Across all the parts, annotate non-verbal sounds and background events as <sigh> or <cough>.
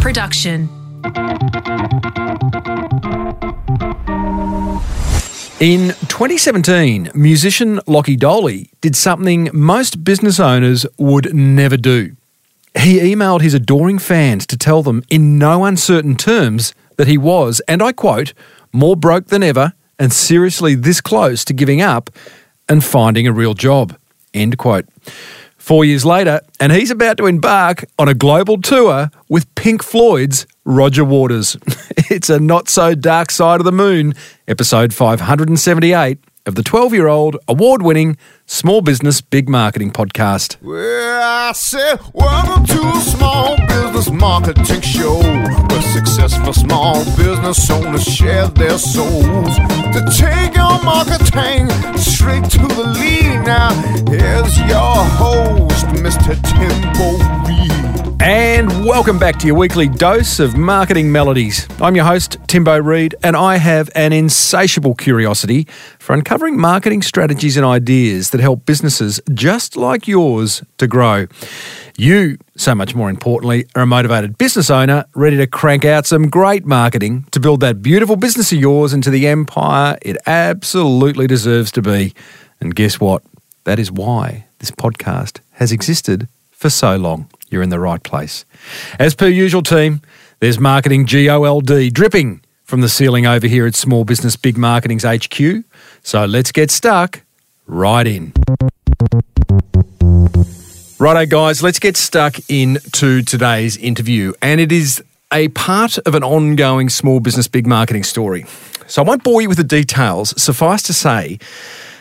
production. In 2017, musician Lachy Doley did something most business owners would never do. He emailed his adoring fans to tell them in no uncertain terms that he was, and I quote, more broke than ever and seriously this close to giving up and finding a real job. End quote. Four years later, and he's about to embark on a global tour with Pink Floyd's Roger Waters. <laughs> it's a not so dark side of the moon, episode 578 of the 12 year old award winning Small Business Big Marketing podcast. Well, I said, welcome to small business marketing show where successful small business owners share their souls to take your marketing Mr. Timbo Reid. And welcome back to your weekly dose of marketing melodies. I'm your host, Timbo Reid, and I have an insatiable curiosity for uncovering marketing strategies and ideas that help businesses just like yours to grow. You, so much more importantly, are a motivated business owner ready to crank out some great marketing to build that beautiful business of yours into the empire it absolutely deserves to be. And guess what? That is why this podcast has existed for so long you're in the right place. As per usual, team, there's marketing GOLD dripping from the ceiling over here at Small Business Big Marketing's HQ. So let's get stuck right in. Righto, guys, let's get stuck into today's interview. And it is a part of an ongoing small business big marketing story. So I won't bore you with the details. Suffice to say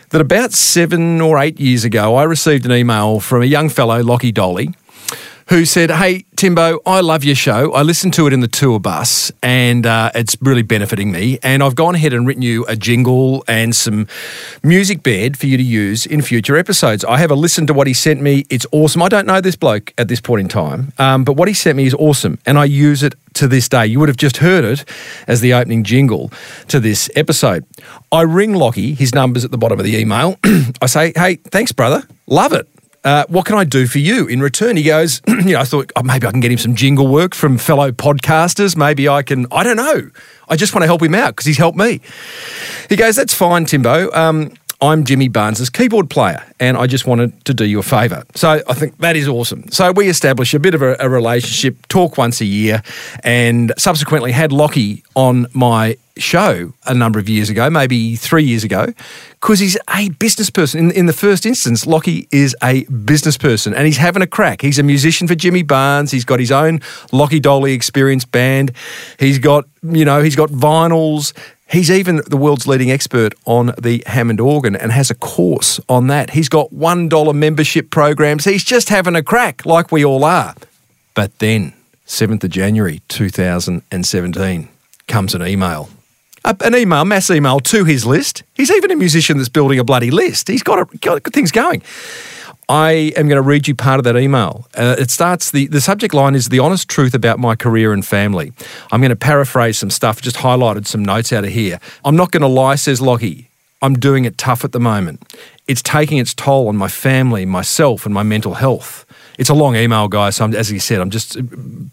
that about seven or eight years ago, I received an email from a young fellow, Lachy Doley, who said, Hey, Timbo, I love your show. I listen to it in the tour bus and uh, it's really benefiting me. And I've gone ahead and written you a jingle and some music bed for you to use in future episodes. I have a listen to what he sent me. It's awesome. I don't know this bloke at this point in time, um, but what he sent me is awesome. And I use it to this day. You would have just heard it as the opening jingle to this episode. I ring Lachy, his number's at the bottom of the email. <clears throat> I say, Hey, thanks, brother. Love it uh, what can I do for you in return? He goes, <clears throat> you know, I thought oh, maybe I can get him some jingle work from fellow podcasters. Maybe I can, I don't know. I just want to help him out because he's helped me. He goes, that's fine, Timbo. Um, I'm Jimmy Barnes's keyboard player, and I just wanted to do you a favour. So I think that is awesome. So we establish a bit of a, a relationship, talk once a year, and subsequently had Lachy on my show a number of years ago, maybe three years ago, because he's a business person. In, in the first instance, Lachy is a business person and he's having a crack. He's a musician for Jimmy Barnes. He's got his own Lachy Doley Experience band. He's got, you know, he's got vinyls. He's even the world's leading expert on the Hammond organ and has a course on that. He's got $1 membership programs. He's just having a crack like we all are. But then, 7th of January 2017, comes an email. an email, mass email to his list. He's even a musician that's building a bloody list. He's got, a, got things going. I am going to read you part of that email. Uh, it starts, the, the subject line is the honest truth about my career and family. I'm going to paraphrase some stuff, just highlighted some notes out of here. I'm not going to lie, says Lachy. I'm doing it tough at the moment. It's taking its toll on my family, myself, and my mental health. It's a long email, guys. So I'm, as he said, I'm just uh,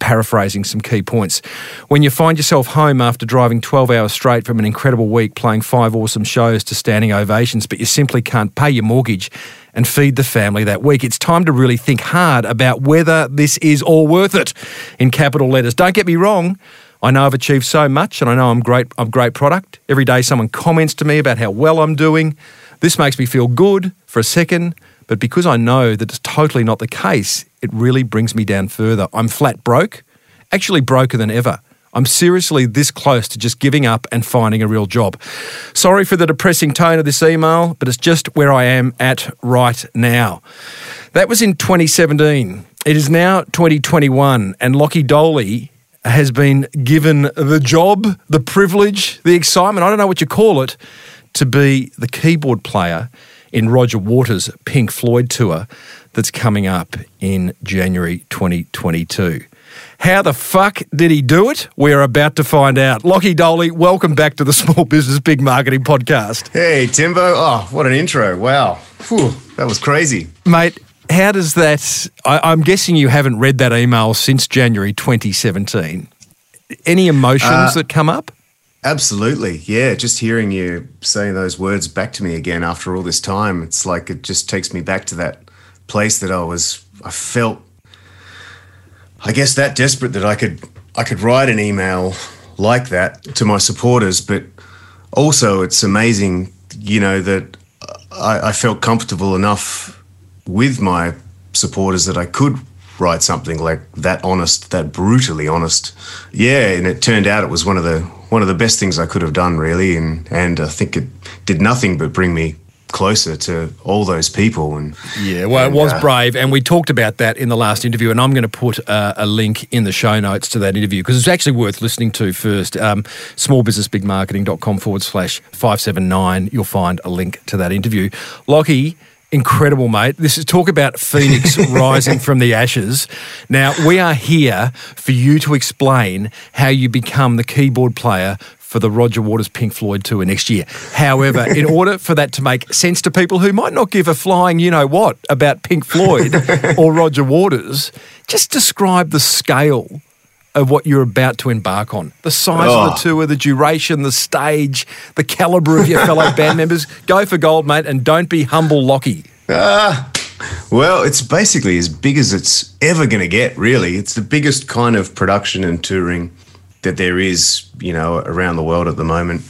paraphrasing some key points. When you find yourself home after driving 12 hours straight from an incredible week, playing five awesome shows to standing ovations, but you simply can't pay your mortgage and feed the family that week. It's time to really think hard about whether this is all worth it in capital letters. Don't get me wrong. I know I've achieved so much and I know I'm great I'm great product. Every day someone comments to me about how well I'm doing. This makes me feel good for a second, but because I know that it's totally not the case, it really brings me down further. I'm flat broke, actually broker than ever. I'm seriously this close to just giving up and finding a real job. Sorry for the depressing tone of this email, but it's just where I am at right now. That was in 2017. It is now 2021, and Lachy Doley has been given the job, the privilege, the excitement, I don't know what you call it, to be the keyboard player in Roger Waters' Pink Floyd tour that's coming up in January 2022. How the fuck did he do it? We're about to find out. Lachy Doley, welcome back to the <laughs> Small Business Big Marketing Podcast. Hey, Timbo. Oh, what an intro. Wow. Whew, that was crazy. Mate, How does that? I, I'm guessing you haven't read that email since January 2017. Any emotions Uh, that come up? Absolutely. Yeah. Just hearing you say those words back to me again after all this time, it's like it just takes me back to that place that I was, I felt, I guess, that desperate that I could, I could write an email like that to my supporters. But also, it's amazing, you know, that I, I felt comfortable enough with my supporters that I could write something like that honest, that brutally honest. Yeah, and it turned out it was one of the one of the best things I could have done, really, and and I think it did nothing but bring me closer to all those people. And Yeah, well, it was uh, brave, and we talked about that in the last interview. And I'm going to put uh, a link in the show notes to that interview because it's actually worth listening to first. Um, smallbusinessbigmarketing.com forward slash 579. You'll find a link to that interview. Lachy, incredible, mate. This is talk about Phoenix <laughs> rising from the ashes. Now, we are here for you to explain how you become the keyboard player for the Roger Waters Pink Floyd tour next year. However, in <laughs> order for that to make sense to people who might not give a flying you know what about Pink Floyd <laughs> or Roger Waters, just describe the scale of what you're about to embark on. The size of the Oh. tour, the duration, the stage, the caliber of your fellow <laughs> band members. Go for gold, mate, and don't be humble, Lachy. Ah, well, it's basically as big as it's ever going to get, really. It's the biggest kind of production and touring that there is, you know, around the world at the moment.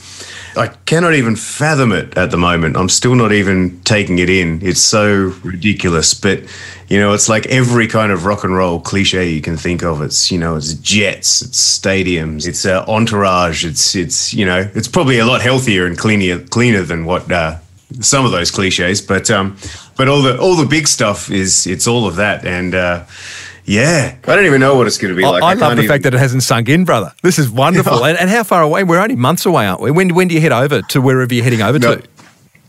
I cannot even fathom it at the moment. I'm still not even taking it in. It's so ridiculous. But, you know, it's like every kind of rock and roll cliche you can think of. It's, you know, it's jets, it's stadiums, it's uh, entourage. It's, it's, you know, it's probably a lot healthier and cleaner, cleaner than what uh, some of those cliches. But, um, but all the all the big stuff is it's all of that. And uh, yeah, I don't even know what it's going to be I, like. I love the even- fact that it hasn't sunk in, brother. This is wonderful. <laughs> and, and how far away? We're only months away, aren't we? When, when do you head over to wherever you're heading over No. to?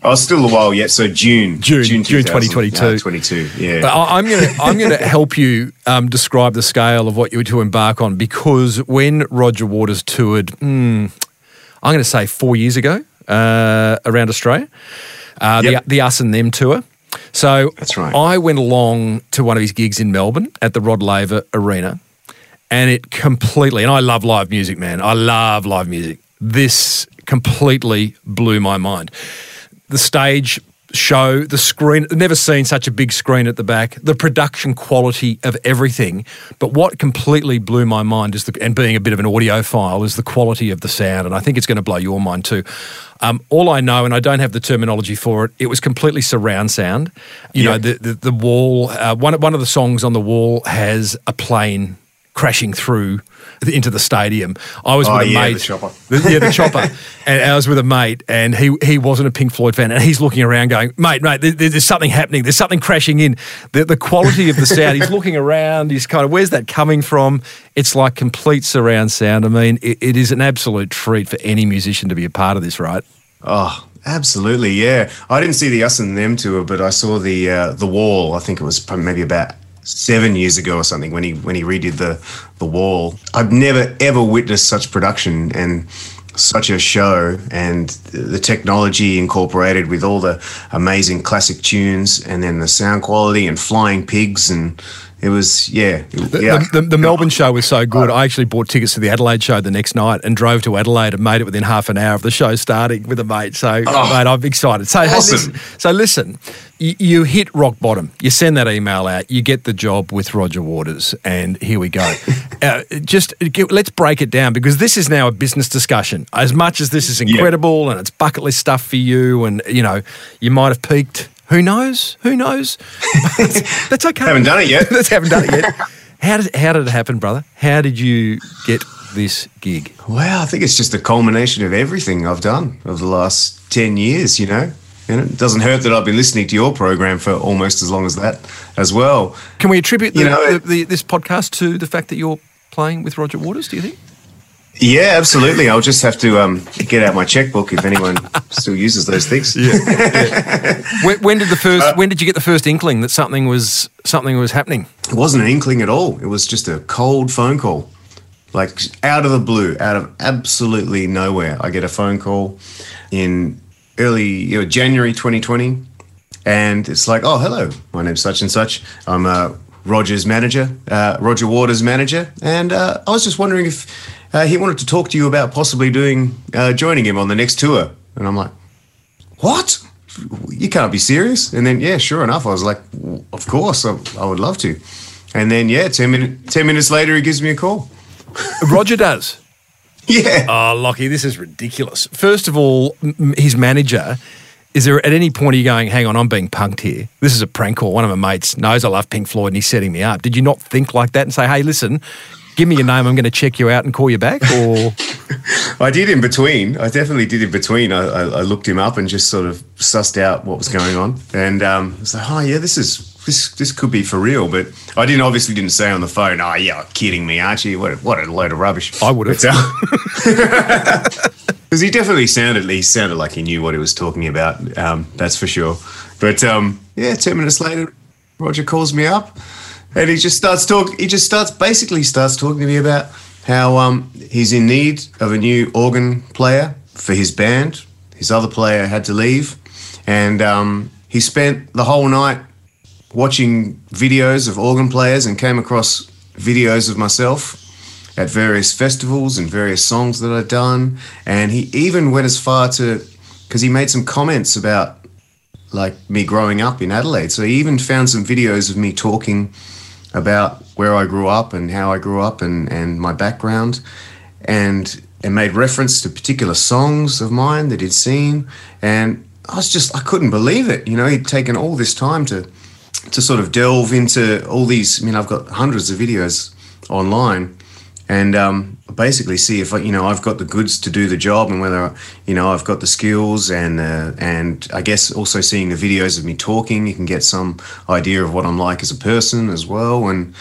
Oh, it's still a while yet. So June, June, June 2000, 2022. uh, 22. Yeah. But I- I'm going to I'm going <laughs> to help you um, describe the scale of what you were to embark on because when Roger Waters toured, hmm, I'm going to say four years ago uh, around Australia, uh, Yep. the the Us and Them tour. So That's right. I went along to one of his gigs in Melbourne at the Rod Laver Arena, and it completely and I love live music, man. I love live music. This completely blew my mind. The stage show, the screen, never seen such a big screen at the back, the production quality of everything. But what completely blew my mind is the, and being a bit of an audiophile, is the quality of the sound. And I think it's going to blow your mind too. Um, all I know, and I don't have the terminology for it, it was completely surround sound. You know, the, the, the wall, uh, one, one of the songs on the wall has a plane crashing through the- into the stadium. I was Oh, with a yeah, mate. the chopper. The- <laughs> yeah, the chopper. And I was with a mate, and he he wasn't a Pink Floyd fan, and he's looking around, going, "Mate, mate, there, there's something happening. There's something crashing in." The, the quality of the sound. He's looking around. He's kind of, "Where's that coming from?" It's like complete surround sound. I mean, it, it is an absolute treat for any musician to be a part of this, right? Oh, absolutely, yeah. I didn't see the Us and Them tour, but I saw the uh, the Wall. I think it was maybe about seven years ago or something when he when he redid the the Wall. I've never ever witnessed such production and such a show and the technology incorporated with all the amazing classic tunes and then the sound quality and flying pigs and it was yeah The, yeah the, the, Melbourne show was so good. I actually bought tickets to the Adelaide show the next night and drove to Adelaide and made it within half an hour of the show starting with a mate. So, mate, I'm excited. So, hey, Oh. Listen, so listen, you, you hit rock bottom. You send that email out. You get the job with Roger Waters, and here we go. <laughs> uh, just let's break it down because this is now a business discussion. As much as this is incredible and it's bucket list stuff for you, and you know, you might have peaked. Who knows? Who knows? <laughs> That's okay. Haven't done it yet. <laughs> That's haven't done it yet. How did how did it happen, brother? How did you get this gig? Well, I think it's just a culmination of everything I've done over the last 10 years, you know? And it doesn't hurt that I've been listening to your program for almost as long as that as well. Can we attribute the, You know, the, the, this podcast to the fact that you're playing with Roger Waters? Do you think? Yeah, absolutely. I'll just have to um, get out my checkbook if anyone still uses those things. <laughs> When, when did the first? Uh, when did you get the first inkling that something was something was happening? It wasn't an inkling at all. It was just a cold phone call. Like out of the blue, out of absolutely nowhere. I get a phone call in early you know, January 2020. and it's like, oh, hello, my name's such and such. I'm uh, Roger's manager, uh, Roger Waters' manager, and uh, I was just wondering if uh, he wanted to talk to you about possibly doing uh, joining him on the next tour. And I'm like, what? You can't be serious. And then, yeah, sure enough, I was like, of course, I, I would love to. And then, yeah, 10, minute, 10 minutes later, he gives me a call. <laughs> Roger does. Yeah. Oh, Lachy, this is ridiculous. First of all, m- his manager. Is there at any point are you going, hang on, I'm being punked here? This is a prank call. One of my mates knows I love Pink Floyd and he's setting me up. Did you not think like that and say, hey, listen, give me your name, I'm going to check you out and call you back? Or <laughs> I did in between. I definitely did in between. I, I, I looked him up and just sort of sussed out what was going on, and um, I was like, "Oh yeah, this is this this could be for real." But I didn't obviously didn't say on the phone, "Oh yeah, kidding me, aren't you? What a, what a load of rubbish." I would have. Because <laughs> he definitely sounded he sounded like he knew what he was talking about. Um, that's for sure. But um, yeah, ten minutes later, Roger calls me up, and he just starts talk. He just starts basically starts talking to me about how um, he's in need of a new organ player for his band. His other player had to leave, and um, he spent the whole night watching videos of organ players and came across videos of myself at various festivals and various songs that I'd done. And he even went as far to, because he made some comments about like me growing up in Adelaide. So he even found some videos of me talking about where I grew up and how I grew up and, and my background. And and made reference to particular songs of mine that he'd seen. And I was just I couldn't believe it. You know, he'd taken all this time to to sort of delve into all these. I mean, I've got hundreds of videos online, and um, basically see if you know I've got the goods to do the job, and whether you know I've got the skills, and uh, and I guess also seeing the videos of me talking, you can get some idea of what I'm like as a person as well. And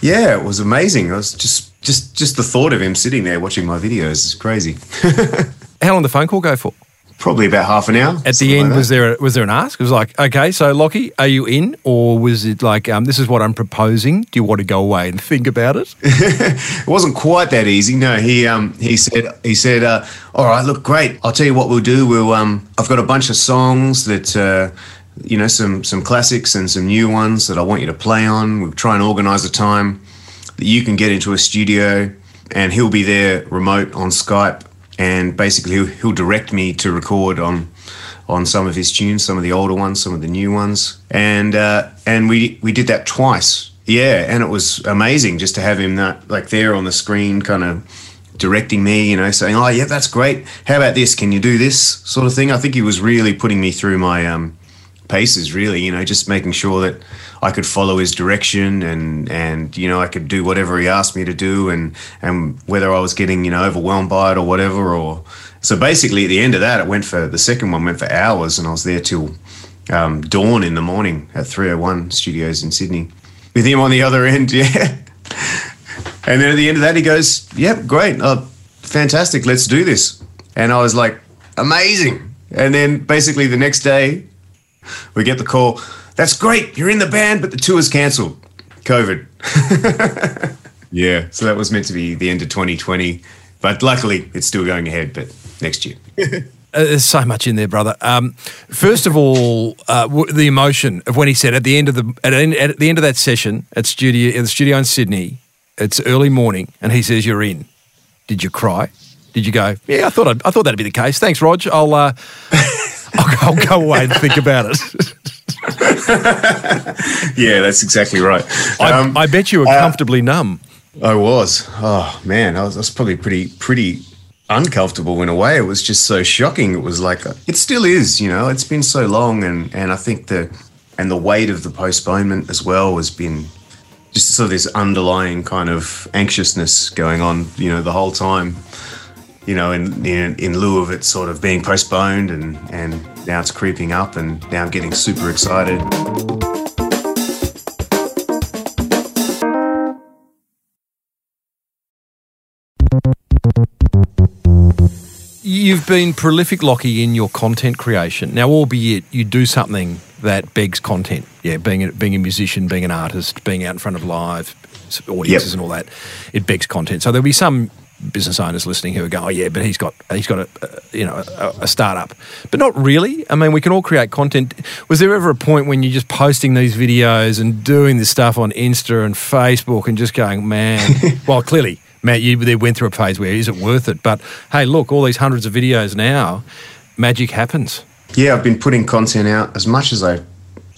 yeah, it was amazing. I was just just just the thought of him sitting there watching my videos is crazy. <laughs> how long the phone call go for? Probably about half an hour. At the end, was there a, was there an ask? It was like, okay, so Lachy, are you in, or was it like, um, this is what I'm proposing? Do you want to go away and think about it? <laughs> it wasn't quite that easy. No, he um, he said he said, uh, all right, look, great. I'll tell you what we'll do. We'll um, I've got a bunch of songs that. Uh, you know, some some classics and some new ones that I want you to play on. We'll try and organise a time that you can get into a studio, and he'll be there remote on Skype, and basically he'll, he'll direct me to record on on some of his tunes, some of the older ones, some of the new ones, and uh, and we we did that twice. Yeah, and it was amazing just to have him that like there on the screen, kind of directing me, you know, saying, "Oh, yeah, that's great. How about this? Can you do this?" sort of thing. I think he was really putting me through my um, paces, really. You know, just making sure that I could follow his direction and and you know I could do whatever he asked me to do, and and whether I was getting you know overwhelmed by it or whatever. Or so basically, at the end of that, it went for the second one went for hours, and I was there till um, dawn in the morning at 301 Studios in Sydney with him on the other end. <laughs> Yeah. And then at the end of that, he goes, "Yep, great, oh, fantastic, let's do this." And I was like, "Amazing!" And then basically the next day, we get the call. That's great. You're in the band, but the tour's cancelled. COVID. <laughs> yeah. So that was meant to be the end of 2020, but luckily it's still going ahead. But next year. <laughs> Uh, there's so much in there, brother. Um, first of all, uh, w- the emotion of when he said at the end of the at, at the end of that session at studio at the studio in Sydney, it's early morning, and he says you're in. Did you cry? Did you go? Yeah, I thought I'd, I thought that'd be the case. Thanks, Rog. I'll uh, <laughs> I'll, I'll go away and think about it. <laughs> yeah, that's exactly right. I, Um, I bet you were comfortably numb. I was. Oh man, I was, I was probably pretty pretty uncomfortable in a way. It was just so shocking. It was like it still is. You know, it's been so long, and and I think the and the weight of the postponement as well has been just sort of this underlying kind of anxiousness going on. You know, the whole time. You know, in, in in lieu of it sort of being postponed, and and now it's creeping up, and now I'm getting super excited. You've been prolific, Lachy, in your content creation. Now, albeit you do something that begs content. Yeah, being a, being a musician, being an artist, being out in front of live audiences Yep. and all that, it begs content. So there'll be some business owners listening who are going, "Oh yeah, but he's got he's got a, a you know a, a, startup," but not really. I mean, we can all create content. Was there ever a point when you're just posting these videos and doing this stuff on Insta and Facebook and just going, "Man," <laughs> well, clearly, Matt, you they went through a phase where is it worth it? But hey, look, all these hundreds of videos now, magic happens. Yeah, I've been putting content out as much as I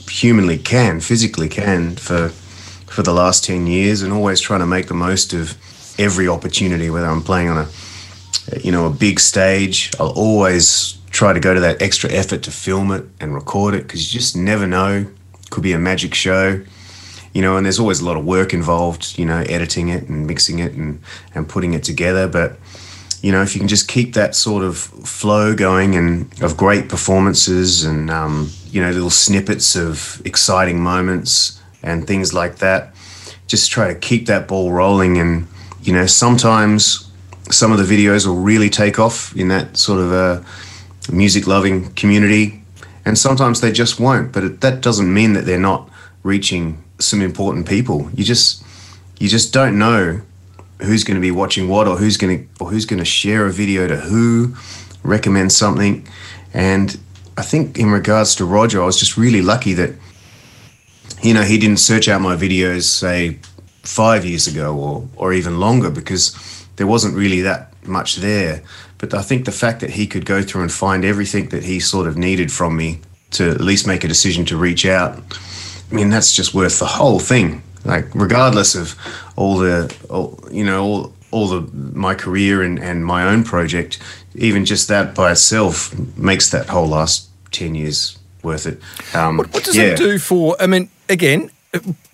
humanly can, physically can, for for the last ten years, and always trying to make the most of every opportunity, whether I'm playing on a you know a big stage. I'll always try to go to that extra effort to film it and record it because you just never know. Could be a magic show, you know, and there's always a lot of work involved, you know, editing it and mixing it and and putting it together. But you know, if you can just keep that sort of flow going and of great performances and um, you know little snippets of exciting moments and things like that, just try to keep that ball rolling and you know, sometimes some of the videos will really take off in that sort of a music loving community, and sometimes they just won't. But it, that doesn't mean that they're not reaching some important people. You just you just don't know who's going to be watching what or who's going to or who's going to share a video to who, recommend something, and I think in regards to Roger, I was just really lucky that you know he didn't search out my videos say five years ago or, or even longer because there wasn't really that much there. But I think the fact that he could go through and find everything that he sort of needed from me to at least make a decision to reach out, I mean, that's just worth the whole thing. Like, regardless of all the, all, you know, all, all the my career and, and my own project, even just that by itself makes that whole last 10 years worth it. Um, what, what, does yeah. it do for, I mean, again,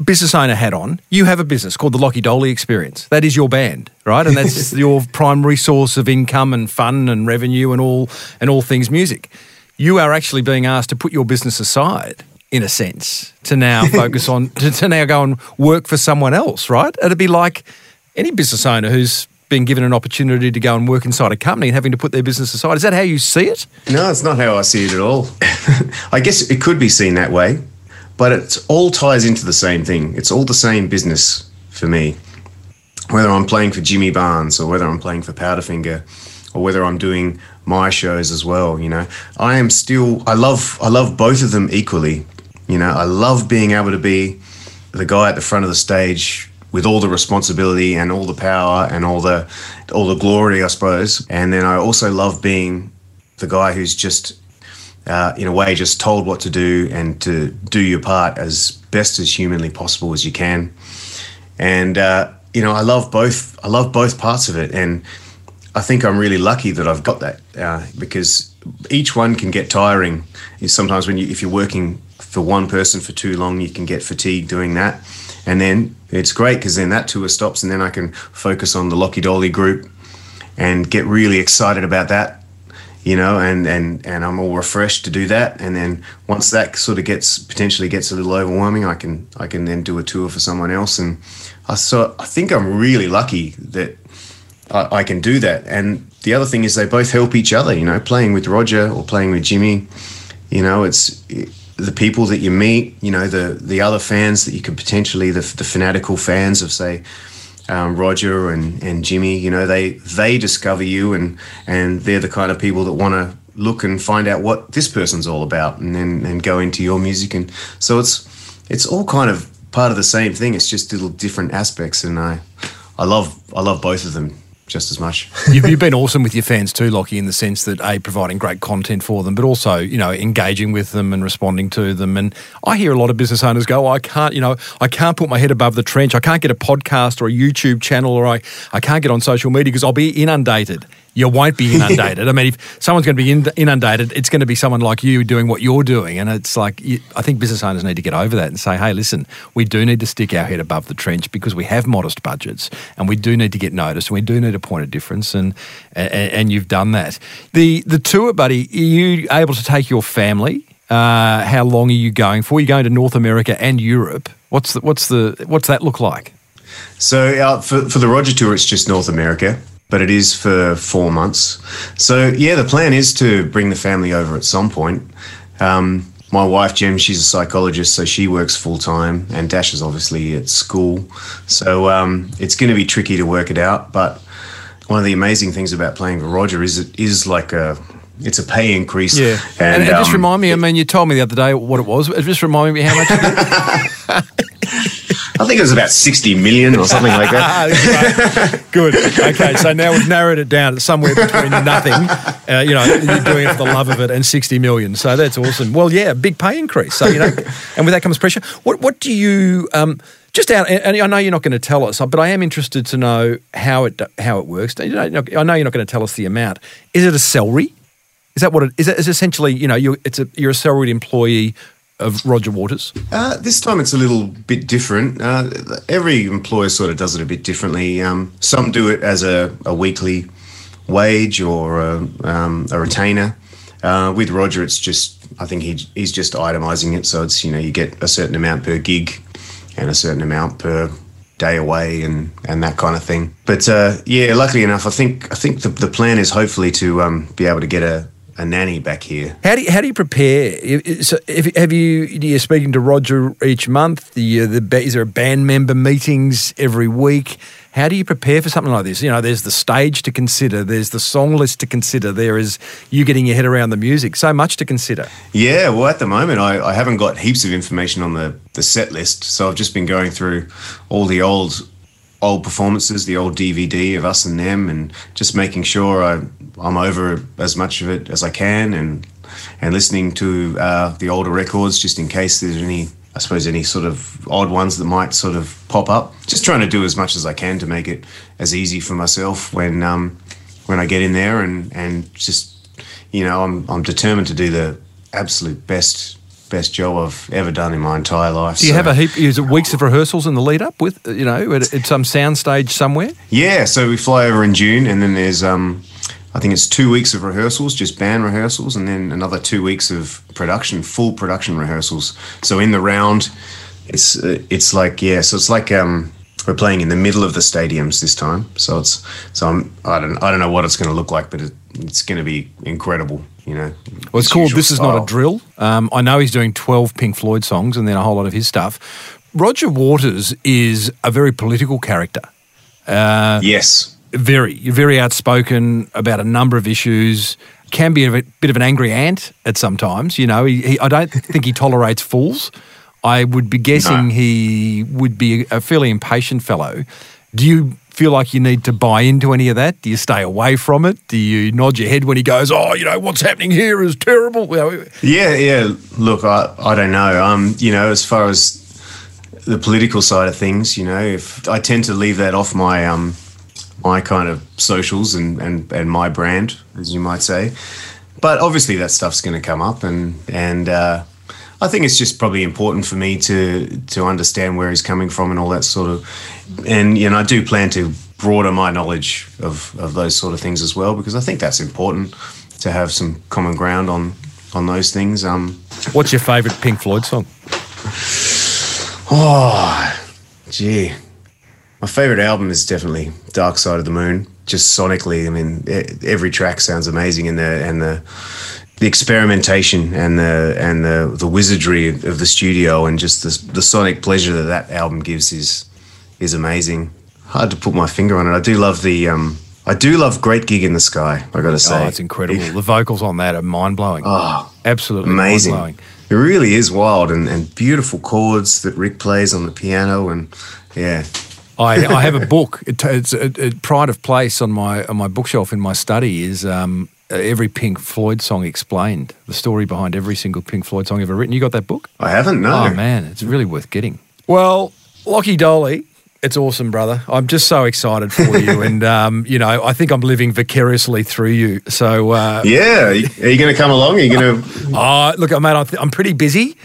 business owner hat on, you have a business called the Lachy Doley Experience. That is your band, right? And that's <laughs> your primary source of income and fun and revenue and all and all things music. You are actually being asked to put your business aside, in a sense, to now <laughs> focus on to, to now go and work for someone else, right? It'd be like any business owner who's been given an opportunity to go and work inside a company and having to put their business aside. Is that how you see it? No, it's not how I see it at all. <laughs> I guess it could be seen that way but it all ties into the same thing. It's all the same business for me. Whether I'm playing for Jimmy Barnes or whether I'm playing for Powderfinger or whether I'm doing my shows as well, you know, I am still I love I love both of them equally. You know, I love being able to be the guy at the front of the stage with all the responsibility and all the power and all the all the glory, I suppose. And then I also love being the guy who's just uh, in a way, just told what to do and to do your part as best as humanly possible as you can. And uh, you know, I love both. I love both parts of it, and I think I'm really lucky that I've got that uh, because each one can get tiring. Sometimes when you, if you're working for one person for too long, you can get fatigued doing that. And then it's great because then that tour stops, and then I can focus on the Lachy Doley group and get really excited about that you know, and, and, and I'm all refreshed to do that. And then once that sort of gets potentially gets a little overwhelming, I can I can then do a tour for someone else. And I so I think I'm really lucky that I, I can do that. And the other thing is they both help each other. You know, playing with Roger or playing with Jimmy, you know, it's the people that you meet. You know, the the other fans that you could potentially the the fanatical fans of say um, Roger and, and Jimmy, you know, they they discover you and and they're the kind of people that want to look and find out what this person's all about and then and go into your music and so it's it's all kind of part of the same thing. It's just little different aspects and I I love I love both of them just as much. <laughs> you've, you've, been awesome with your fans too, Lachy, in the sense that a providing great content for them, but also you know engaging with them and responding to them. And I hear a lot of business owners go, oh, "I can't, you know, I can't put my head above the trench. I can't get a podcast or a YouTube channel, or I, I can't get on social media because I'll be inundated." You won't be inundated. I mean, if someone's going to be inundated, it's going to be someone like you doing what you're doing. And it's like, I think business owners need to get over that and say, hey, listen, we do need to stick our head above the trench because we have modest budgets and we do need to get noticed and we do need a point of difference. And, and, and you've done that. The, the tour, buddy, are you able to take your family? Uh, how long are you going for? Are You're going to North America and Europe. What's the, what's the, what's that look like? So uh, for, for the Roger tour, it's just North America but it is for four months. So yeah, the plan is to bring the family over at some point. Um, my wife Jem, she's a psychologist, so she works full time, and Dash is obviously at school. So um, it's going to be tricky to work it out, but one of the amazing things about playing for Roger is it is like a it's a pay increase. Yeah. And, and just um, remind me, I mean, you told me the other day what it was. Just remind me how much. <laughs> I think it was about sixty million or something like that. <laughs> Good. Okay, so now we've narrowed it down to somewhere between nothing, uh, you know, you're doing it for the love of it, and 60 million. So that's awesome. Well, yeah, big pay increase. So, you know, and with that comes pressure. What, what do you, um, just out, and I know you're not going to tell us, but I am interested to know how it how it works. I know you're not going to tell us the amount. Is it a salary? Is that what it is? It is essentially, you know, you're it's a you're a salaried employee of Roger Waters? Uh, this time it's a little bit different. Uh, every employer sort of does it a bit differently. Um, some do it as a, a weekly wage or a, um, a retainer. Uh, with Roger, it's just I think he, he's just itemizing it, so it's you know you get a certain amount per gig and a certain amount per day away and and that kind of thing. But uh, yeah, luckily enough, I think I think the, the plan is hopefully to um, be able to get a a nanny back here. How do you, how do you prepare? So if, have you you're speaking to Roger each month? The, uh, the is there a band member meetings every week? How do you prepare for something like this? You know, there's the stage to consider, there's the song list to consider, there is you getting your head around the music. So much to consider. Yeah, well, at the moment, I, I haven't got heaps of information on the, the set list. So I've just been going through all the old old performances, the old DVD of us and them, and just making sure I, I'm over as much of it as I can, and and listening to uh, the older records just in case there's any, I suppose, any sort of odd ones that might sort of pop up. Just trying to do as much as I can to make it as easy for myself when um, when I get in there, and and just you know, I'm I'm determined to do the absolute best best job I've ever done in my entire life. Do you so. have a heap? Is it weeks of rehearsals in the lead up with you know at, at some soundstage somewhere? Yeah, so we fly over in June, and then there's um, I think it's two weeks of rehearsals, just band rehearsals, and then another two weeks of production, full production rehearsals. So in the round, it's uh, it's like yeah, so it's like um, we're playing in the middle of the stadiums this time. So it's so I'm I don't I don't know what it's going to look like, but it, it's going to be incredible you know. Well, it's called This Is Not a Drill. Um, I know he's doing 12 Pink Floyd songs and then a whole lot of his stuff. Roger Waters is a very political character. Uh, yes. Very, very outspoken about a number of issues. Can be a bit of an angry ant at sometimes. You know, he, he, I don't think he tolerates fools. I would be guessing no. he would be a fairly impatient fellow. Do you feel like you need to buy into any of that? Do you stay away from it? Do you nod your head when he goes, "Oh, you know what's happening here is terrible"? Yeah, yeah. Look, I, I don't know. Um, you know, as far as the political side of things, you know, if I tend to leave that off my um my kind of socials and and and my brand, as you might say. But obviously, that stuff's going to come up, and and. Uh, I think it's just probably important for me to to understand where he's coming from and all that sort of, and you know I do plan to broaden my knowledge of of those sort of things as well because I think that's important to have some common ground on on those things. Um, What's your favourite Pink Floyd song? Oh, gee, my favourite album is definitely Dark Side of the Moon. Just sonically, I mean, every track sounds amazing, and the and the the experimentation and the and the the wizardry of the studio and just the, the sonic pleasure that that album gives is is amazing. Hard to put my finger on it. I do love the um, I do love Great Gig in the Sky. I got to say, oh, it's incredible. the vocals on that are mind blowing. Oh, absolutely amazing. It really is wild and, and beautiful chords that Rick plays on the piano and yeah. I, I have a book. It, it's a, a, pride of place on my on my bookshelf in my study is um, every Pink Floyd song explained, the story behind every single Pink Floyd song ever written. You got that book? I haven't, no. Oh, man, it's really worth getting. Well, Lachy Doley, it's awesome, brother. I'm just so excited for you. <laughs> and, um, you know, I think I'm living vicariously through you. So, uh, yeah. Are you going to come along? Are you going to. Oh, look, mate, I'm pretty busy.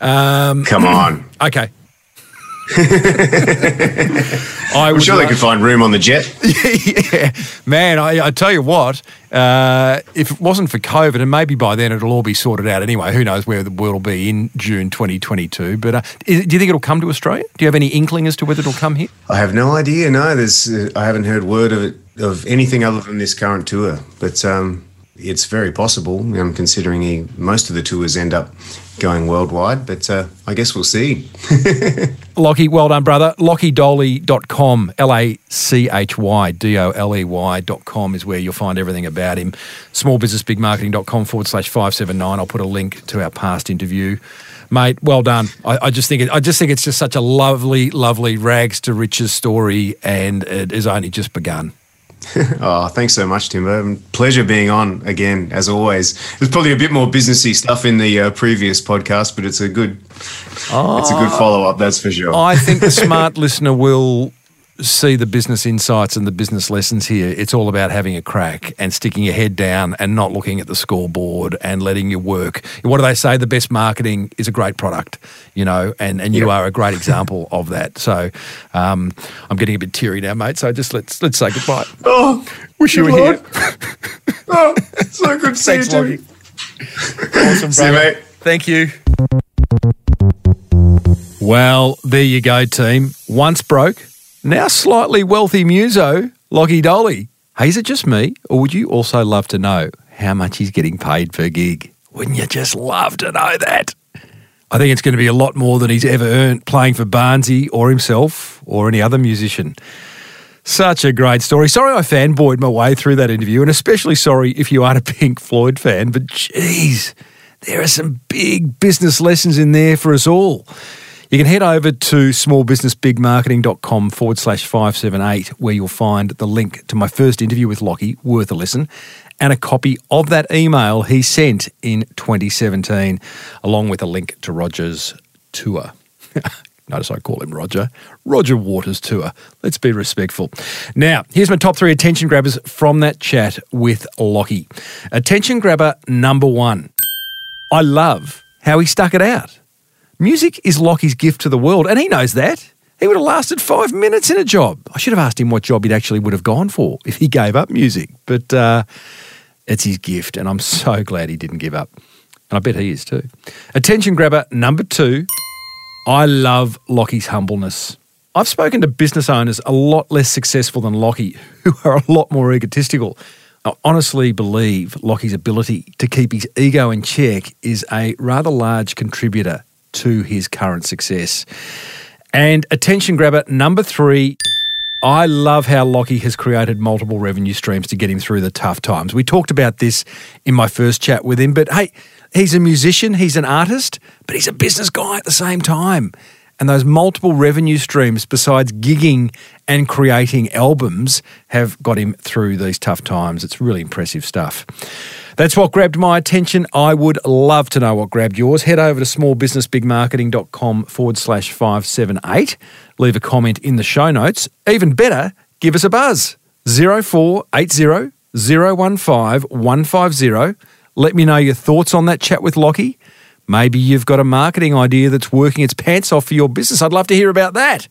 Um, come on. <clears throat> Okay. I am sure they could find room on the jet. <laughs> yeah, man. I, I, tell you what, uh, if it wasn't for COVID, and maybe by then it'll all be sorted out anyway. Who knows where the world will be in June 2022? But uh, is, do you think it'll come to Australia? Do you have any inkling as to whether it'll come here? I have no idea. No, there's. Uh, I haven't heard word of it of anything other than this current tour. But um, it's very possible. I'm considering he, most of the tours end up going worldwide, but uh, I guess we'll see. <laughs> Lachy, well done, brother. LachyDoley.com, L A C H Y D O L E Y.com is where you'll find everything about him. Smallbusinessbigmarketing.com forward slash 579. I'll put a link to our past interview. Mate, well done. I, I just think it, I just think it's just such a lovely, lovely rags to riches story, and it has only just begun. <laughs> oh, thanks so much, Timbo. Pleasure being on again, as always. There's probably a bit more businessy stuff in the uh, previous podcast, but it's a good, oh, it's a good follow up. That's for sure. I think the <laughs> smart listener will see the business insights and the business lessons here, it's all about having a crack and sticking your head down and not looking at the scoreboard and letting you work. What do they say? The best marketing is a great product, you know, and, and you yep. are a great <laughs> example of that. So um, I'm getting a bit teary now, mate. So just let's let's say goodbye. Oh, wish you were here. oh, so good to see Thanks, you. awesome, See you, mate. Thank you. Well, there you go, team. Once broke, now slightly wealthy muso, Lachy Doley. Hey, is it just me, or would you also love to know how much he's getting paid per gig? Wouldn't you just love to know that? I think it's going to be a lot more than he's ever earned playing for Barnsey or himself or any other musician. Such a great story. Sorry I fanboyed my way through that interview, and especially sorry if you aren't a <laughs> Pink Floyd fan, but geez, there are some big business lessons in there for us all. You can head over to smallbusinessbigmarketing.com forward slash 578, where you'll find the link to my first interview with Lachy, worth a listen, and a copy of that email he sent in 2017, along with a link to Roger's tour. <laughs> Notice I call him Roger. Roger Waters Tour. Let's be respectful. Now, here's my top three attention grabbers from that chat with Lachy. Attention grabber number one. I love how he stuck it out. Music is Lachy's gift to the world, and he knows that. He would have lasted five minutes in a job. I should have asked him what job he'd actually would have gone for if he gave up music, but uh, it's his gift, and I'm so glad he didn't give up. And I bet he is too. Attention grabber number two I love Lachy's humbleness. I've spoken to business owners a lot less successful than Lachy <laughs> who are a lot more egotistical. I honestly believe Lachy's ability to keep his ego in check is a rather large contributor to his current success. And attention grabber number three. I love how Lachy has created multiple revenue streams to get him through the tough times. We talked about this in my first chat with him, but hey, he's a musician, he's an artist, but he's a business guy at the same time. And those multiple revenue streams, besides gigging and creating albums, have got him through these tough times. It's really impressive stuff. That's what grabbed my attention. I would love to know what grabbed yours. Head over to smallbusinessbigmarketing.com forward slash 578. Leave a comment in the show notes. Even better, give us a buzz. 0480 015 150. Let me know your thoughts on that chat with Lachy. Maybe you've got a marketing idea that's working its pants off for your business. I'd love to hear about that.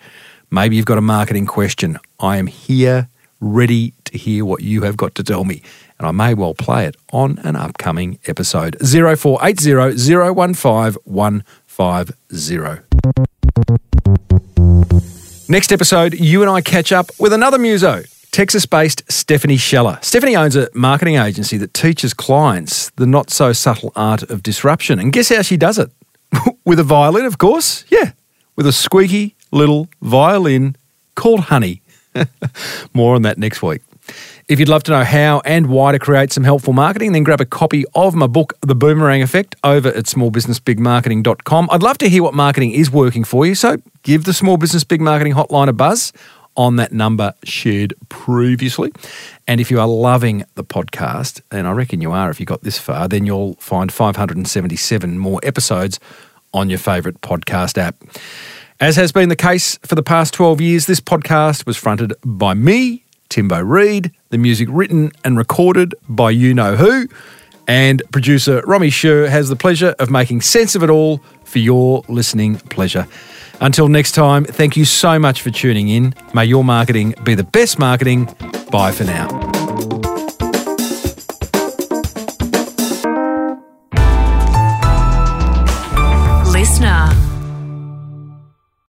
Maybe you've got a marketing question. I am here ready to hear what you have got to tell me and I may well play it on an upcoming episode. 0480 015 150. Next episode, you and I catch up with another muso, Texas based Stephanie Scheller. Stephanie owns a marketing agency that teaches clients the not so subtle art of disruption. And guess how she does it? <laughs> with a violin, of course. Yeah, with a squeaky little violin called Honey. <laughs> More on that next week. If you'd love to know how and why to create some helpful marketing, then grab a copy of my book, The Boomerang Effect, over at smallbusinessbigmarketing.com. I'd love to hear what marketing is working for you, so give the Small Business Big Marketing hotline a buzz on that number shared previously. And if you are loving the podcast, and I reckon you are if you got this far, then you'll find 577 more episodes on your favourite podcast app. As has been the case for the past 12 years, this podcast was fronted by me, Timbo Reid, the music written and recorded by you know who, and producer Romy Sher has the pleasure of making sense of it all for your listening pleasure. Until next time, thank you so much for tuning in. May your marketing be the best marketing. Bye for now.